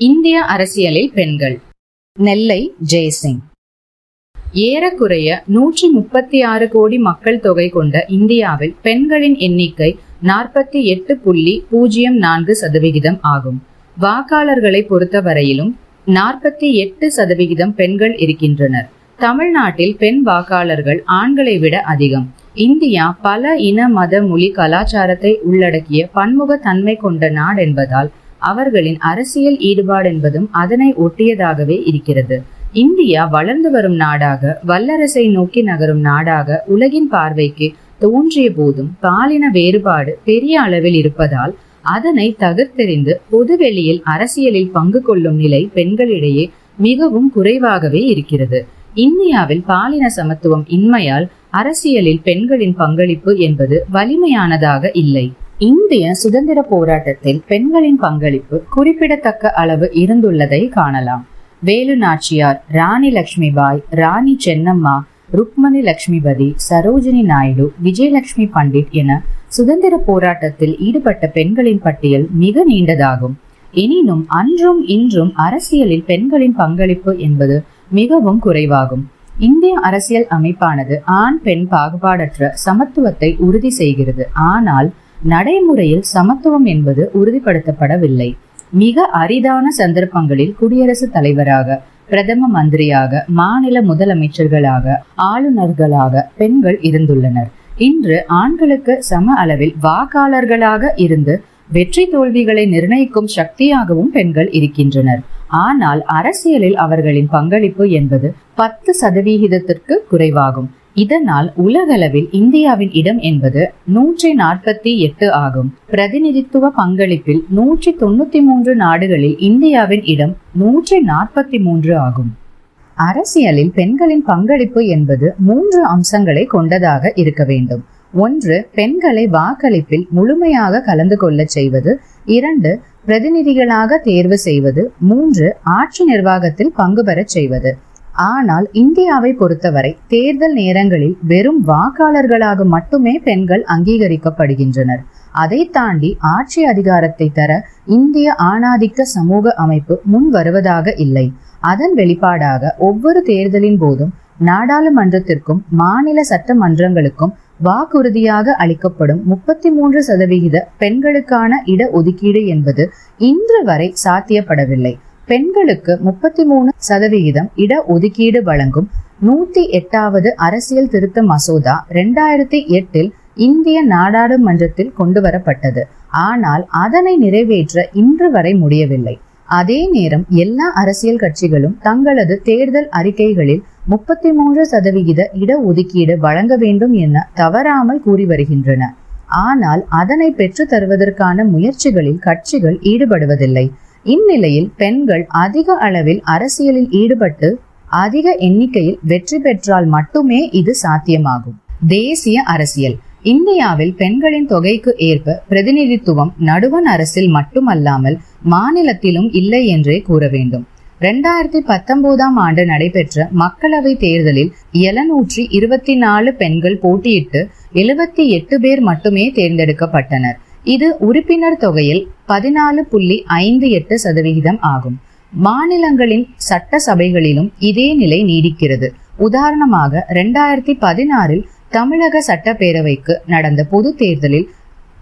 இந்திய அரசியலில் பெண்கள். நெல்லை ஜெயசிங். ஏறக்குறைய நூற்றி முப்பத்தி ஆறு கோடி மக்கள் தொகை கொண்ட இந்தியாவில் பெண்களின் எண்ணிக்கை நாற்பத்தி எட்டு புள்ளி பூஜ்ஜியம் நான்கு சதவிகிதம் ஆகும். வாக்காளர்களை பொறுத்தவரையிலும் நாற்பத்தி எட்டு சதவிகிதம் பெண்கள் இருக்கின்றனர். தமிழ்நாட்டில் பெண் வாக்காளர்கள் ஆண்களை விட அதிகம். இந்தியா பல இன மத மொழி கலாச்சாரத்தை உள்ளடக்கிய பன்முக தன்மை கொண்ட நாடென்பதால் அவர்களின் அரசியல் ஈடுபாடு என்பதும் அதனை ஒட்டியதாகவே இருக்கிறது. இந்தியா வளர்ந்து வரும் நாடாக வல்லரசை நோக்கி நகரும் நாடாக உலகின் பார்வைக்கு தோன்றிய போதும் பாலின வேறுபாடு பெரிய அளவில் இருப்பதால் அதனை தகர்த்தெறிந்து பொதுவெளியில் அரசியலில் பங்கு கொள்ளும் நிலை பெண்களிடையே மிகவும் குறைவாகவே இருக்கிறது. இந்தியாவில் பாலின சமத்துவம் இன்மையால் அரசியலில் பெண்களின் பங்களிப்பு என்பது வலிமையானதாக இல்லை. இந்திய சுதந்திர போராட்டத்தில் பெண்களின் பங்களிப்பு குறிப்பிடத்தக்க அளவு இருந்துள்ளதை காணலாம். வேலு நாச்சியார் ராணி லட்சுமிபாய் ராணி சென்னம்மா ருக்மணி லட்சுமிபதி சரோஜினி நாயுடு விஜயலட்சுமி பண்டிட் என சுதந்திர போராட்டத்தில் ஈடுபட்ட பெண்களின் பட்டியல் மிக நீண்டதாகும். எனினும் அன்றும் இன்றும் அரசியலில் பெண்களின் பங்களிப்பு என்பது மிகவும் குறைவாகும். இந்திய அரசியல் அமைப்பானது ஆண் பெண் பாகுபாடற்ற சமத்துவத்தை உறுதி செய்கிறது. ஆனால் நடைமுறையில் சமத்துவம் என்பது உறுதிப்படுத்தப்படவில்லை. மிக அரிதான சந்தர்ப்பங்களில் குடியரசுத் தலைவராக பிரதம மந்திரியாக மாநில முதலமைச்சர்களாக ஆளுநர்களாக பெண்கள் இருந்துள்ளனர். இன்று ஆண்களுக்கு சம அளவில் வாக்காளர்களாக இருந்து வெற்றி தோல்விகளை நிர்ணயிக்கும் சக்தியாகவும் பெண்கள் இருக்கின்றனர். ஆனால் அரசியலில் அவர்களின் பங்களிப்பு என்பது பத்து சதவிகிதத்திற்கு குறைவாகும். இதனால் உலகளவில் இந்தியாவின் இடம் என்பது நூற்றி நாற்பத்தி எட்டு ஆகும். பிரதிநிதித்துவ பங்களிப்பில் நூற்றி தொண்ணூத்தி மூன்று நாடுகளில் இந்தியாவின் இடம் நூற்றி நாற்பத்தி மூன்று ஆகும். அரசியலில் பெண்களின் பங்களிப்பு என்பது மூன்று அம்சங்களை கொண்டதாக இருக்க வேண்டும். ஒன்று பெண்களை வாக்களிப்பில் முழுமையாக கலந்து கொள்ளச் செய்வது. இரண்டு பிரதிநிதிகளாக தேர்வு செய்வது. மூன்று ஆட்சி நிர்வாகத்தில் பங்கு பெறச் செய்வது. ஆனால் இந்தியாவை பொறுத்தவரை தேர்தல் நேரங்களில் வெறும் வாக்காளர்களாக மட்டுமே பெண்கள் அங்கீகரிக்கப்படுகின்றனர். அதை தாண்டி ஆட்சி அதிகாரத்தை தர இந்திய ஆணாதிக்க சமூக அமைப்பு முன் வருவதாக இல்லை. அதன் வெளிப்பாடாக ஒவ்வொரு தேர்தலின் போதும் நாடாளுமன்றத்திற்கும் மாநில சட்டமன்றங்களுக்கும் வாக்குறுதியாக அளிக்கப்படும் முப்பத்தி மூன்று சதவிகித பெண்களுக்கான இட ஒதுக்கீடு என்பது இன்று வரை சாத்தியப்படவில்லை. பெண்களுக்கு முப்பத்தி மூணு சதவிகிதம் இட ஒதுக்கீடு வழங்கும் நூத்தி எட்டாவது அரசியல் திருத்த மசோதா ரெண்டாயிரத்தி எட்டில் இந்திய நாடாளுமன்றத்தில் கொண்டு வரப்பட்டது ஆனால் அதனை நிறைவேற்ற இன்று வரை முடியவில்லை. அதே நேரம் எல்லா அரசியல் கட்சிகளும் தங்களது தேர்தல் அறிக்கைகளில் முப்பத்தி மூன்று சதவிகித இட ஒதுக்கீடு வழங்க வேண்டும் என தவறாமல் கூறி வருகின்றன. ஆனால் அதனை பெற்று தருவதற்கான முயற்சிகளில் கட்சிகள் ஈடுபடுவதில்லை. இந்நிலையில் பெண்கள் அதிக அளவில் அரசியலில் ஈடுபட்டு அதிக எண்ணிக்கையில் வெற்றி பெற்றால் மட்டுமே இது சாத்தியமாகும். தேசிய அரசியல். இந்தியாவில் பெண்களின் தொகைக்கு ஏற்ப பிரதிநிதித்துவம் நடுவன் அரசில் மட்டுமல்லாமல் மாநிலத்திலும் இல்லை என்றே கூற வேண்டும். ரெண்டாயிரத்தி பத்தொன்பதாம் ஆண்டு நடைபெற்ற மக்களவை தேர்தலில் எழுநூற்றி இருபத்தி நாலு பெண்கள் போட்டியிட்டு எழுபத்தி எட்டு பேர் மட்டுமே தேர்ந்தெடுக்கப்பட்டனர். இது உறுப்பினர் தொகையில் பதினாலு புள்ளி ஐந்து எட்டு சதவிகிதம் ஆகும். மாநிலங்களின் சட்ட சபைகளிலும் இதே நிலை நீடிக்கிறது. உதாரணமாக ரெண்டாயிரத்தி பதினாறில் தமிழக சட்டப்பேரவைக்கு நடந்த பொது தேர்தலில்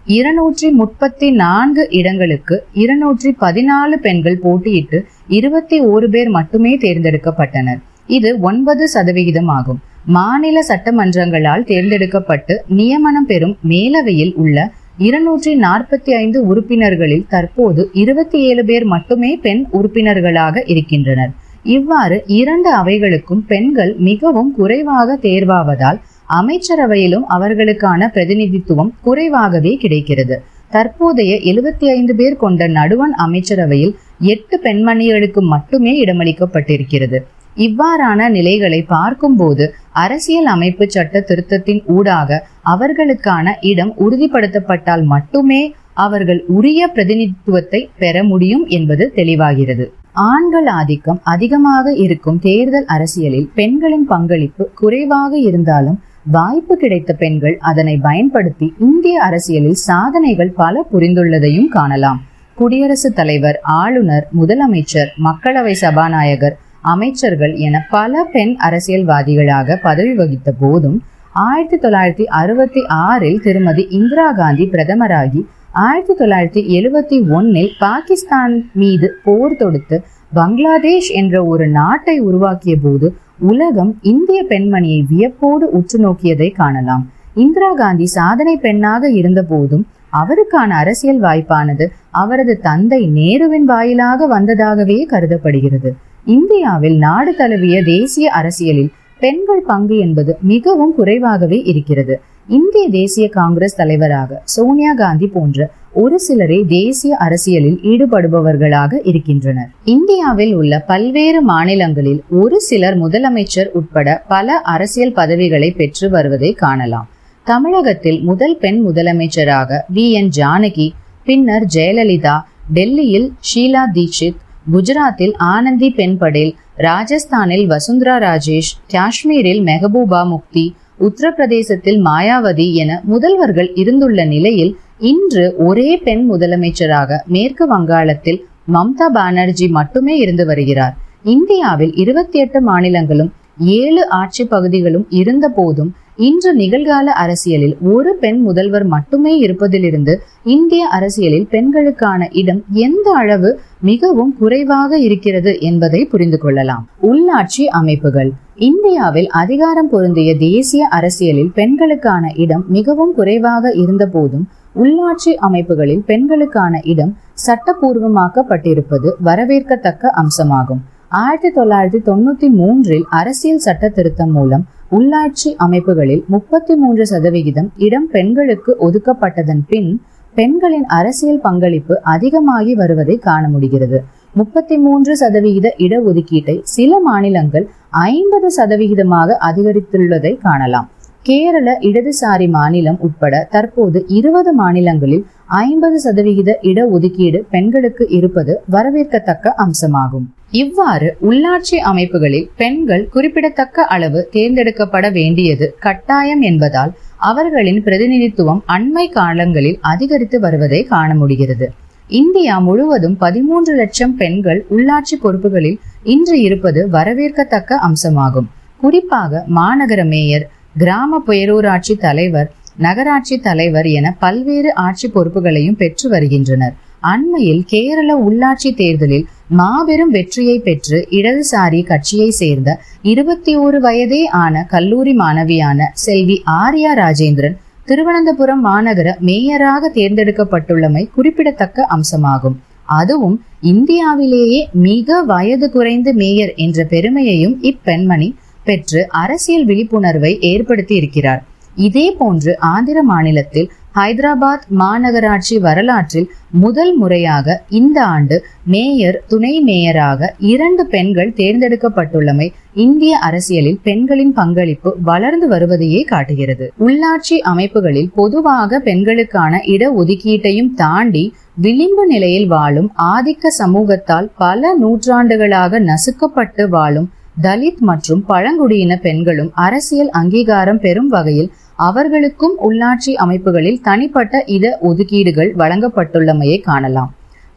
இருநூற்றி முப்பத்தி நான்கு இடங்களுக்கு இருநூற்றி பதினாலு பெண்கள் போட்டியிட்டு இருபத்தி ஓரு பேர் மட்டுமே தேர்ந்தெடுக்கப்பட்டனர். இது ஒன்பது சதவிகிதம் ஆகும். மாநில சட்டமன்றங்களால் தேர்ந்தெடுக்கப்பட்டு நியமனம் பெறும் மேலவையில் உள்ள இருநூற்றி நாற்பத்தி ஐந்து உறுப்பினர்களில் தற்போது இருபத்தி ஏழு பேர் மட்டுமே பெண் உறுப்பினர்களாக இருக்கின்றனர். இவ்வாறு இரண்டு அவைகளுக்கும் பெண்கள் மிகவும் குறைவாக தேர்வாவதால் அமைச்சரவையிலும் அவர்களுக்கான பிரதிநிதித்துவம் குறைவாகவே கிடைக்கிறது. தற்போதைய எழுபத்தி ஐந்து பேர் கொண்ட நடுவண் அமைச்சரவையில் எட்டு பெண்மணிகளுக்கு மட்டுமே இடமளிக்கப்பட்டிருக்கிறது. இவ்வாறான நிலைகளை பார்க்கும்போது அரசியல் அமைப்பு சட்ட திருத்தத்தின் ஊடாக அவர்களுக்கான இடம் உறுதிப்படுத்தப்பட்டால் மட்டுமே அவர்கள் உரிய பிரதிநிதித்துவத்தை பெற முடியும் என்பது தெளிவாகிறது. ஆண்கள் ஆதிக்கம் அதிகமாக இருக்கும் தேர்தல் அரசியலில் பெண்களின் பங்களிப்பு குறைவாக இருந்தாலும் வாய்ப்பு கிடைத்த பெண்கள் அதனை பயன்படுத்தி இந்திய அரசியலில் சாதனைகள் பல புரிந்துள்ளதையும் காணலாம். குடியரசுத் தலைவர் ஆளுநர் முதலமைச்சர் மக்களவை சபாநாயகர் அமைச்சர்கள் என பல பெண் அரசியல்வாதிகளாக பதவி வகித்த போதும் ஆயிரத்தி தொள்ளாயிரத்தி அறுபத்தி ஆறில் திருமதி இந்திரா காந்தி பிரதமராகி ஆயிரத்தி தொள்ளாயிரத்தி எழுபத்தி ஒன்னில் பாகிஸ்தான் மீது போர் தொடுத்து பங்களாதேஷ் என்ற ஒரு நாட்டை உருவாக்கிய போது உலகம் இந்திய பெண்மணியை வியப்போடு உற்று நோக்கியதை காணலாம். இந்திரா காந்தி சாதனை பெண்ணாக இருந்த போதும் அவருக்கான அரசியல் வாய்ப்பானது அவரது தந்தை நேருவின் வாயிலாக வந்ததாகவே கருதப்படுகிறது. இந்தியாவில் நாடு தழுவிய தேசிய அரசியலில் பெண்கள் பங்கு என்பது மிகவும் குறைவாகவே இருக்கிறது. இந்திய தேசிய காங்கிரஸ் தலைவராக சோனியா காந்தி போன்ற ஒரு சிலரே தேசிய அரசியலில் ஈடுபடுபவர்களாக இருக்கின்றனர். இந்தியாவில் உள்ள பல்வேறு மாநிலங்களில் ஒரு சிலர் முதலமைச்சர் உட்பட பல அரசியல் பதவிகளை பெற்று வருவதை காணலாம். தமிழகத்தில் முதல் பெண் முதலமைச்சராக வி. என். ஜானகி பின்னர் ஜெயலலிதா டெல்லியில் ஷீலா தீட்சித் குஜராத்தில் ஆனந்தி பென்படேல் ராஜஸ்தானில் வசுந்தரா ராஜேஷ் காஷ்மீரில் மெஹபூபா முக்தி உத்தரப்பிரதேசத்தில் மாயாவதி என முதல்வர்கள் இருந்துள்ள நிலையில் இன்று ஒரே பெண் முதலமைச்சராக மேற்கு வங்காளத்தில் மம்தா பானர்ஜி மட்டுமே இருந்து வருகிறார். இந்தியாவில் இருபத்தி எட்டு மாநிலங்களும் ஏழு ஆட்சி பகுதிகளும் இருந்த போதும் இன்று நிகழ்கால அரசியலில் ஒரு பெண் முதல்வர் மட்டுமே இருப்பதிலிருந்து இந்திய அரசியலில் பெண்களுக்கான இடம் எந்த அளவு மிகவும் குறைவாக இருக்கிறது என்பதை புரிந்து கொள்ளலாம். உள்ளாட்சி அமைப்புகள். இந்தியாவில் அதிகாரம் பொருந்திய தேசிய அரசியலில் பெண்களுக்கான இடம் மிகவும் குறைவாக இருந்த போதும் உள்ளாட்சி அமைப்புகளில் பெண்களுக்கான இடம் சட்டப்பூர்வமாக்கப்பட்டிருப்பது வரவேற்கத்தக்க அம்சமாகும். ஆயிரத்தி தொள்ளாயிரத்தி தொண்ணூத்தி மூன்றில் அரசியல் சட்ட திருத்தம் மூலம் உள்ளாட்சி அமைப்புகளில் முப்பத்தி மூன்று சதவிகிதம் இடம் பெண்களுக்கு ஒதுக்கப்பட்டதன் பின் பெண்களின் அரசியல் பங்களிப்பு அதிகமாகி வருவதை காண முடிகிறது. முப்பத்தி மூன்று சதவிகித இடஒதுக்கீட்டை சில மாநிலங்கள் ஐம்பது சதவிகிதமாக அதிகரித்துள்ளதை காணலாம். கேரள இடதுசாரி மாநிலம் உட்பட தற்போது இருபது மாநிலங்களில் ஐம்பது சதவிகித இடஒதுக்கீடு பெண்களுக்கு இருப்பது வரவேற்கத்தக்க அம்சமாகும். இவ்வாறு உள்ளாட்சி அமைப்புகளில் பெண்கள் குறிப்பிடத்தக்க அளவு தேர்ந்தெடுக்கப்பட வேண்டியது கட்டாயம் என்பதால் அவர்களின் பிரதிநிதித்துவம் அண்மை காலங்களில் அதிகரித்து வருவதை காண முடிகிறது. இந்தியா முழுவதும் பதிமூன்று லட்சம் பெண்கள் உள்ளாட்சி பொறுப்புகளில் இன்று இருப்பது வரவேற்கத்தக்க அம்சமாகும். குறிப்பாக மாநகர மேயர் கிராம பேரூராட்சி தலைவர் நகராட்சி தலைவர் என பல்வேறு ஆட்சி பொறுப்புகளையும் பெற்று வருகின்றனர். அண்மையில் கேரள உள்ளாட்சி தேர்தலில் மாபெரும் வெற்றியை பெற்று இடதுசாரி கட்சியை சேர்ந்த இருபத்தி ஓரு வயதே ஆன கல்லூரி மாணவியான செல்வி ஆர்யா ராஜேந்திரன் திருவனந்தபுரம் மாநகர மேயராக தேர்ந்தெடுக்கப்பட்டுள்ளமை குறிப்பிடத்தக்க அம்சமாகும். அதுவும் இந்தியாவிலேயே மிக வயது குறைந்த மேயர் என்ற பெருமையையும் இப்பெண்மணி பெற்று அரசியல் விழிப்புணர்வை ஏற்படுத்தி இருக்கிறார் இதே போன்று ஆந்திர மாநிலத்தில் ஹைதராபாத் மாநகராட்சி வரலாற்றில் முதல் முறையாக இந்த ஆண்டு மேயர் துணை மேயராக இரண்டு பெண்கள் தேர்ந்தெடுக்கப்பட்டுள்ளமை இந்திய அரசியலில் பெண்களின் பங்களிப்பு வளர்ந்து வருவதையே காட்டுகிறது. உள்ளாட்சி அமைப்புகளில் பொதுவாக பெண்களுக்கான இட ஒதுக்கீட்டையும் தாண்டி விளிம்பு நிலையில் வாழும் ஆதிக்க சமூகத்தால் பல நூற்றாண்டுகளாக நசுக்கப்பட்டு வாழும் தலித் மற்றும் பழங்குடியின பெண்களும் அரசியல் அங்கீகாரம் பெறும் வகையில் அவர்களுக்கும் உள்ளாட்சி அமைப்புகளில் தனிப்பட்ட இட ஒதுக்கீடுகள் வழங்கப்பட்டுள்ளமையை காணலாம்.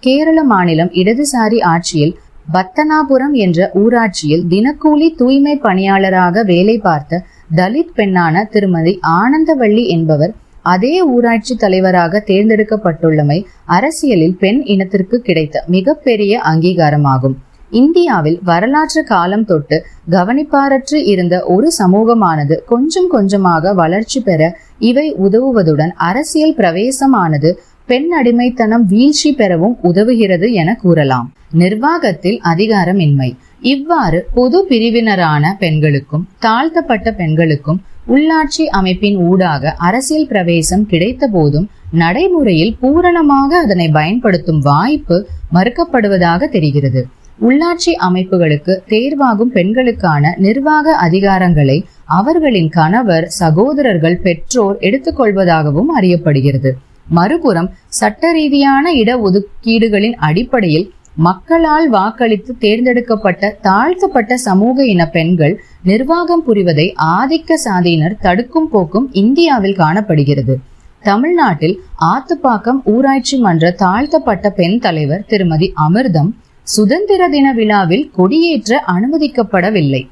கேரள மாநிலம் இடதுசாரி ஆட்சியில் பத்தனாபுரம் என்ற ஊராட்சியில் தினக்கூலி தூய்மை பணியாளராக வேலை பார்த்த தலித் பெண்ணான திருமதி ஆனந்தவள்ளி என்பவர் அதே ஊராட்சி தலைவராக தேர்ந்தெடுக்கப்பட்டுள்ளமை அரசியலில் பெண் இனத்திற்கு கிடைத்த மிகப்பெரிய அங்கீகாரமாகும். இந்தியாவில் வரலாற்று காலம் தொட்டு கவனிப்பாரற்று இருந்த ஒரு சமூகமானது கொஞ்சம் கொஞ்சமாக வளர்ச்சி பெற இவை உதவுவதுடன் அரசியல் பிரவேசமானது பெண் அடிமைத்தனம் வீழ்ச்சி பெறவும் உதவுகிறது என கூறலாம். நிர்வாகத்தில் அதிகாரமின்மை. இவ்வாறு பொது பிரிவினரான பெண்களுக்கும் தாழ்த்தப்பட்ட பெண்களுக்கும் உள்ளாட்சி அமைப்பின் ஊடாக அரசியல் பிரவேசம் கிடைத்த போதும் நடைமுறையில் பூரணமாக அதனை பயன்படுத்தும் வாய்ப்பு மறுக்கப்படுவதாக தெரிகிறது. உள்ளாட்சி அமைப்புகளுக்கு தேர்வாகும் பெண்களுக்கான நிர்வாக அதிகாரங்களை அவர்களின் கணவர் சகோதரர்கள் பெற்றோர் எடுத்துக்கொள்வதாகவும் அறியப்படுகிறது. மறுபுறம் சட்ட ரீதியான இடஒதுக்கீடுகளின் அடிப்படையில் மக்களால் வாக்களித்து தேர்ந்தெடுக்கப்பட்ட தாழ்த்தப்பட்ட சமூக இன பெண்கள் நிர்வாகம் புரிவதை ஆதிக்க சாதியினர் தடுக்கும் போக்கும் இந்தியாவில் காணப்படுகிறது. தமிழ்நாட்டில் ஆத்துப்பாக்கம் ஊராட்சி மன்ற தாழ்த்தப்பட்ட பெண் தலைவர் திருமதி அமிர்தம் சுதந்திர தின விழாவில் கொடியேற்ற அனுமதிக்கப்படவில்லை.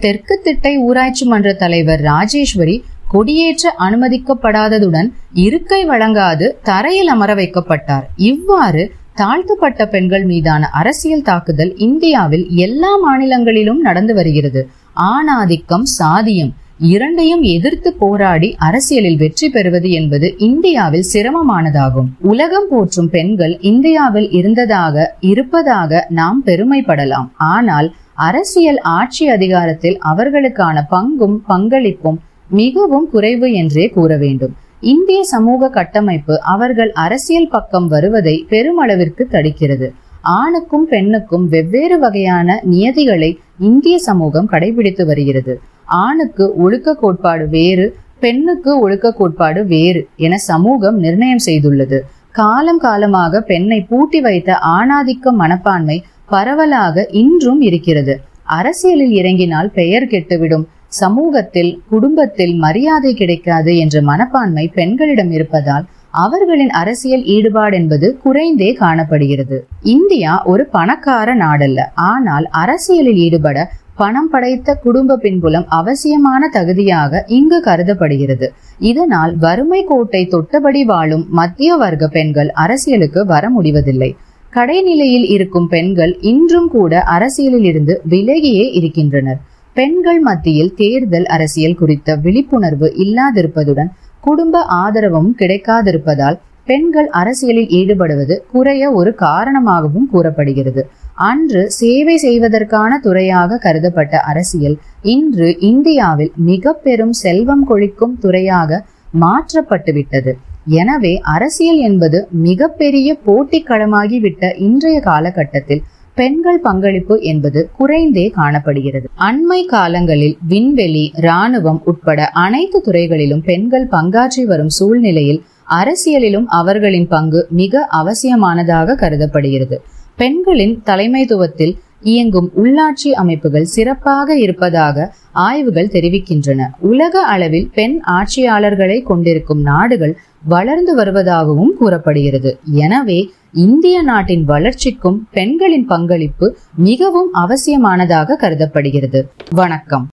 தெற்கு திட்டை ஊராட்சி மன்ற தலைவர் ராஜேஸ்வரி கொடியேற்ற அனுமதிக்கப்படாததுடன் இருக்கை வழங்காது தரையில் அமர வைக்கப்பட்டார். இவ்வாறு தாழ்த்தப்பட்ட பெண்கள் மீதான அரசியல் தாக்குதல் இந்தியாவில் எல்லா மாநிலங்களிலும் நடந்து வருகிறது. ஆணாதிக்கம் சாதியம் இரண்டையும் எதிர்த்து போராடி அரசியலில் வெற்றி பெறுவது என்பது இந்தியாவில் சிரமமானதாகும். உலகம் போற்றும் பெண்கள் இந்தியாவில் இருந்ததாக இருப்பதாக நாம் பெருமைப்படலாம். ஆனால் அரசியல் ஆட்சி அதிகாரத்தில் அவர்களுக்கான பங்கும் பங்களிப்பும் மிகவும் குறைவு என்றே கூற வேண்டும். இந்திய சமூக கட்டமைப்பு அவர்கள் அரசியல் பக்கம் வருவதை பெருமளவிற்கு தடுக்கிறது. ஆணுக்கும் பெண்ணுக்கும் வெவ்வேறு வகையான நியதிகளை இந்திய சமூகம் கடைபிடித்து வருகிறது. ஆணுக்கு ஒழுக்க கோட்பாடு வேறு பெண்ணுக்கு ஒழுக்க கோட்பாடு வேறு என சமூகம் நிர்ணயம் செய்துள்ளது. காலம் காலமாக பெண்ணை பூட்டி வைத்த ஆணாதிக்க மனப்பான்மை பரவலாக இன்றும் இருக்கிறது. அரசியலில் இறங்கினால் பெயர் கெட்டுவிடும். சமூகத்தில் குடும்பத்தில் மரியாதை கிடைக்காது என்ற மனப்பான்மை பெண்களிடம் இருப்பதால் அவர்களின் அரசியல் ஈடுபாடு என்பது குறைந்தே காணப்படுகிறது. இந்தியா ஒரு பணக்கார நாடல்ல. ஆனால் அரசியலில் ஈடுபட பணம் படைத்த குடும்ப பின்புலம் அவசியமான தகுதியாக இங்கு கருதப்படுகிறது. இதனால் வறுமை கோட்டை தொட்டபடி வாழும் மத்திய வர்க்க பெண்கள் அரசியலுக்கு வர முடிவதில்லை. கடைநிலையில் இருக்கும் பெண்கள் இன்றும் கூட அரசியலில் இருந்து விலகியே இருக்கின்றனர். பெண்கள் மத்தியில் தேர்தல் அரசியல் குறித்த விழிப்புணர்வு இல்லாதிருப்பதுடன் குடும்ப ஆதரவும் கிடைக்காதிருப்பதால் பெண்கள் அரசியலில் ஈடுபடுவது குறைய ஒரு காரணமாகவும் கூறப்படுகிறது. அன்று சேவை செய்வதற்கான துறையாக கருதப்பட்ட அரசியல் இன்று இந்தியாவில் மிக பெரும் செல்வம் கொழிக்கும் துறையாக மாற்றப்பட்டுவிட்டது. எனவே அரசியல் என்பது மிகப்பெரிய போட்டி களமாகிவிட்ட இன்றைய காலகட்டத்தில் பெண்கள் பங்களிப்பு என்பது குறைந்தே காணப்படுகிறது. அண்மை காலங்களில் விண்வெளி இராணுவம் உட்பட அனைத்து துறைகளிலும் பெண்கள் பங்காற்றி வரும் சூழ்நிலையில் அரசியலிலும் அவர்களின் பங்கு மிக அவசியமானதாக கருதப்படுகிறது. பெண்களின் தலைமைத்துவத்தில் இயங்கும் உள்ளாட்சி அமைப்புகள் சிறப்பாக இருப்பதாக ஆய்வுகள் தெரிவிக்கின்றன. உலக அளவில் பெண் ஆட்சியாளர்களை கொண்டிருக்கும் நாடுகள் வளர்ந்து வருவதாகவும் கூறப்படுகிறது. எனவே இந்திய நாட்டின் வளர்ச்சிக்கும் பெண்களின் பங்களிப்பு மிகவும் அவசியமானதாக கருதப்படுகிறது. வணக்கம்.